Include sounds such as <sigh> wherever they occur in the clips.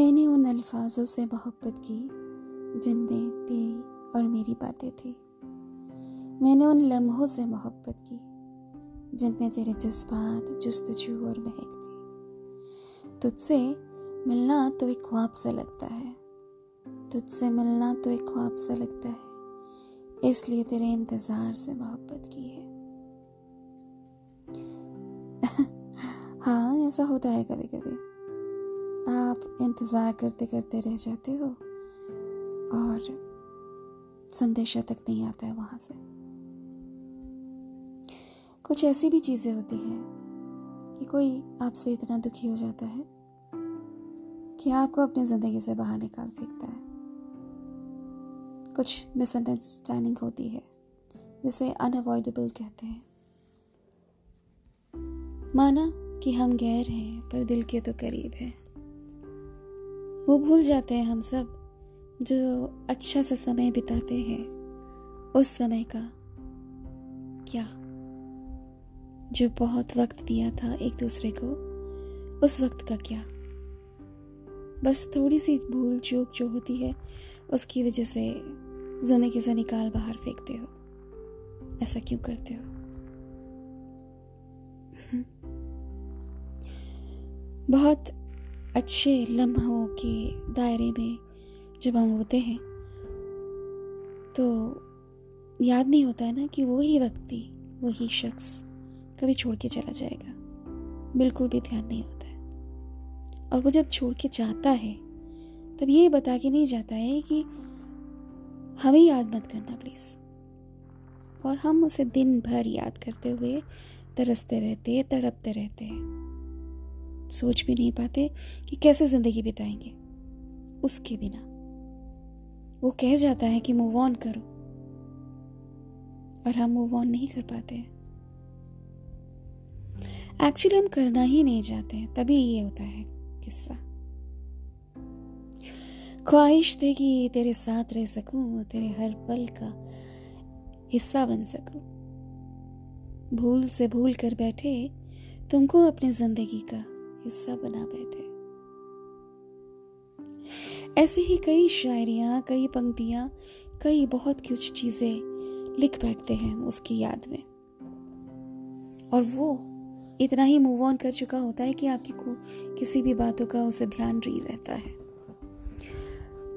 मैंने उन अल्फाजों से मोहब्बत की, जिनमें तेरी और मेरी बातें थी। मैंने उन लम्हों से मोहब्बत की, जिनमें तेरे जज्बात, जुस्तजू और महक थी। तुझसे मिलना तो एक ख्वाब सा लगता है। तुझसे मिलना तो एक ख्वाब सा लगता है, इसलिए तेरे इंतज़ार से मोहब्बत की है। <laughs> हाँ ऐसा होता है कभी कभी आप इंतज़ार करते करते रह जाते हो और संदेशा तक नहीं आता है वहाँ से। कुछ ऐसी भी चीज़ें होती हैं कि कोई आपसे इतना दुखी हो जाता है कि आपको अपनी ज़िंदगी से बाहर निकाल फेंकता है। कुछ मिसअंडरस्टैंडिंग होती है, जिसे अनअवॉइडेबल कहते हैं। माना कि हम गैर हैं, पर दिल के तो करीब हैं। वो भूल जाते हैं हम सब जो अच्छा सा समय बिताते हैं, उस समय का क्या? जो बहुत वक्त दिया था एक दूसरे को, उस वक्त का क्या? बस थोड़ी सी भूल चूक जो होती है, उसकी वजह से ज़िंदगी से निकाल बाहर फेंकते हो। ऐसा क्यों करते हो? <laughs> बहुत अच्छे लम्हों के दायरे में जब हम होते हैं तो याद नहीं होता है ना कि वही व्यक्ति, वही शख्स कभी छोड़ के चला जाएगा। बिल्कुल भी ध्यान नहीं होता है। और वो जब छोड़ के जाता है, तब ये बता के नहीं जाता है कि हमें याद मत करना प्लीज़ और हम उसे दिन भर याद करते हुए तरसते रहते हैं तड़पते रहते हैं। सोच भी नहीं पाते कि कैसे ज़िंदगी बिताएँगे। उसके बिना। वो कह जाता है कि मूव ऑन करो। और हम मूव ऑन नहीं कर पाते। एक्चुअली हम करना ही नहीं चाहते तभी ये होता है किस्सा। ख्वाहिश थे कि तेरे साथ रह सकूँ, तेरे हर पल का हिस्सा बन सकूँ। भूल से भूल कर बैठे तुमको अपनी ज़िंदगी का हिस्सा बना बैठे। ऐसे ही कई शायरियाँ, कई पंक्तियाँ, कई बहुत कुछ चीज़ें लिख बैठते हैं उसकी याद में। और वो इतना ही मूव ऑन कर चुका होता है कि आपकी को किसी भी बातों का उसे ध्यान नहीं रहता है।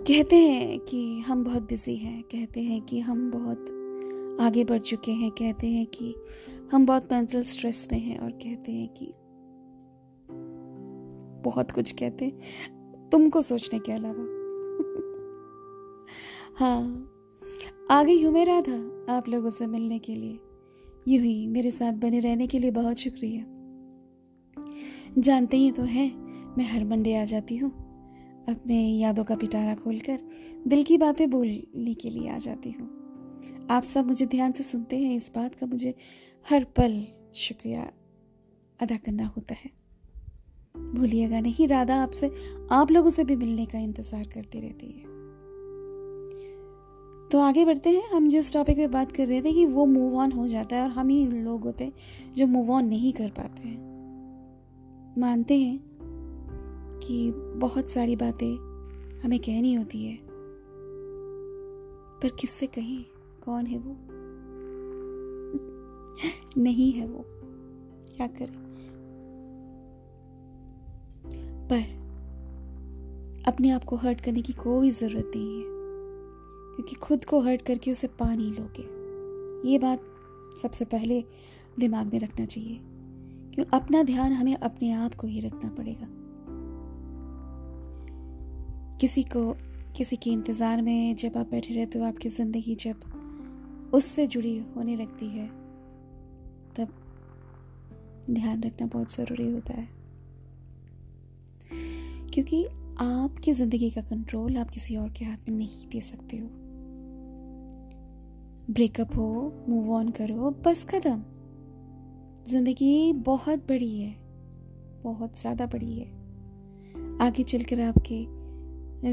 कहते हैं कि हम बहुत बिज़ी हैं, कहते हैं कि हम बहुत आगे बढ़ चुके हैं, कहते हैं कि हम बहुत मेंटल स्ट्रेस में हैं और कहते हैं कि बहुत कुछ कहते तुमको सोचने के अलावा। <laughs> हाँ आ गई हूँ मैं राधा आप लोगों से मिलने के लिए। यूँ ही मेरे साथ बने रहने के लिए बहुत शुक्रिया। जानते ही तो हैं, मैं हर मंडे आ जाती हूँ। अपने यादों का पिटारा खोलकर दिल की बातें बोलने के लिए आ जाती हूँ। आप सब मुझे ध्यान से सुनते हैं, इस बात का मुझे हर पल शुक्रिया अदा करना होता है। भूलिएगा नहीं, राधा आपसे, आप लोगों से भी मिलने का इंतज़ार करती रहती है। तो आगे बढ़ते हैं, हम जिस टॉपिक पे बात कर रहे थे कि वो मूव ऑन हो जाता है और हम ही लोग होते हैं जो मूव ऑन नहीं कर पाते हैं। मानते हैं कि बहुत सारी बातें हमें कहनी होती है, पर किससे कहें? कौन है वो? <laughs> नहीं है वो। क्या करें? पर अपने आप को हर्ट करने की कोई ज़रूरत नहीं है। क्योंकि खुद को हर्ट करके उसे पा नहीं लोगे। ये बात सबसे पहले दिमाग में रखना चाहिए। क्यों? अपना ध्यान हमें अपने आप को ही रखना पड़ेगा। किसी को, किसी के इंतज़ार में जब आप बैठे रहते हो, आपकी ज़िंदगी जब उससे जुड़ी होने लगती है, तब ध्यान रखना बहुत ज़रूरी होता है। क्योंकि आपकी ज़िंदगी का कंट्रोल आप किसी और के हाथ में नहीं दे सकते हो। ब्रेकअप हो मूव ऑन करो, बस खत्म। ज़िंदगी बहुत बड़ी है, बहुत ज़्यादा बड़ी है। आगे चलकर आपके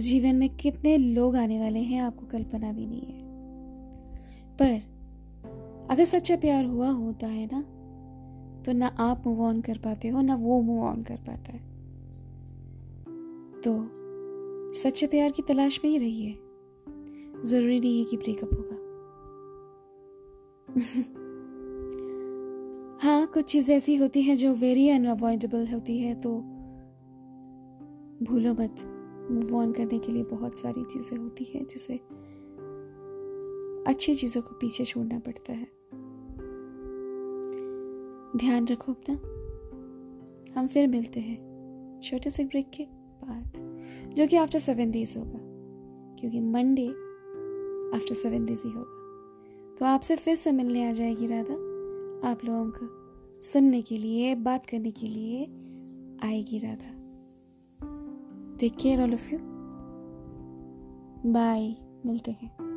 जीवन में कितने लोग आने वाले हैं, आपको कल्पना भी नहीं है। पर अगर सच्चा प्यार हुआ होता है ना तो ना आप मूव ऑन कर पाते हो, ना वो मूव ऑन कर पाता है। तो सच्चे प्यार की तलाश में ही रहिए। ज़रूरी नहीं है कि ब्रेकअप होगा। <laughs> हाँ कुछ चीज़ें ऐसी होती हैं जो वेरी अनअवॉइडेबल होती है तो भूलो मत। मूव ऑन करने के लिए बहुत सारी चीज़ें होती हैं, जिसे अच्छी चीज़ों को पीछे छोड़ना पड़ता है। ध्यान रखो अपना। हम फिर मिलते हैं, छोटे से ब्रेक के। बाद जो कि आफ्टर सेवन डेज़ होगा, क्योंकि मंडे आफ्टर सेवन डेज़ ही होगा। तो आपसे फिर से मिलने आ जाएगी राधा। आप लोगों को सुनने के लिए, बात करने के लिए आएगी Radha. Take care all of you bye मिलते हैं।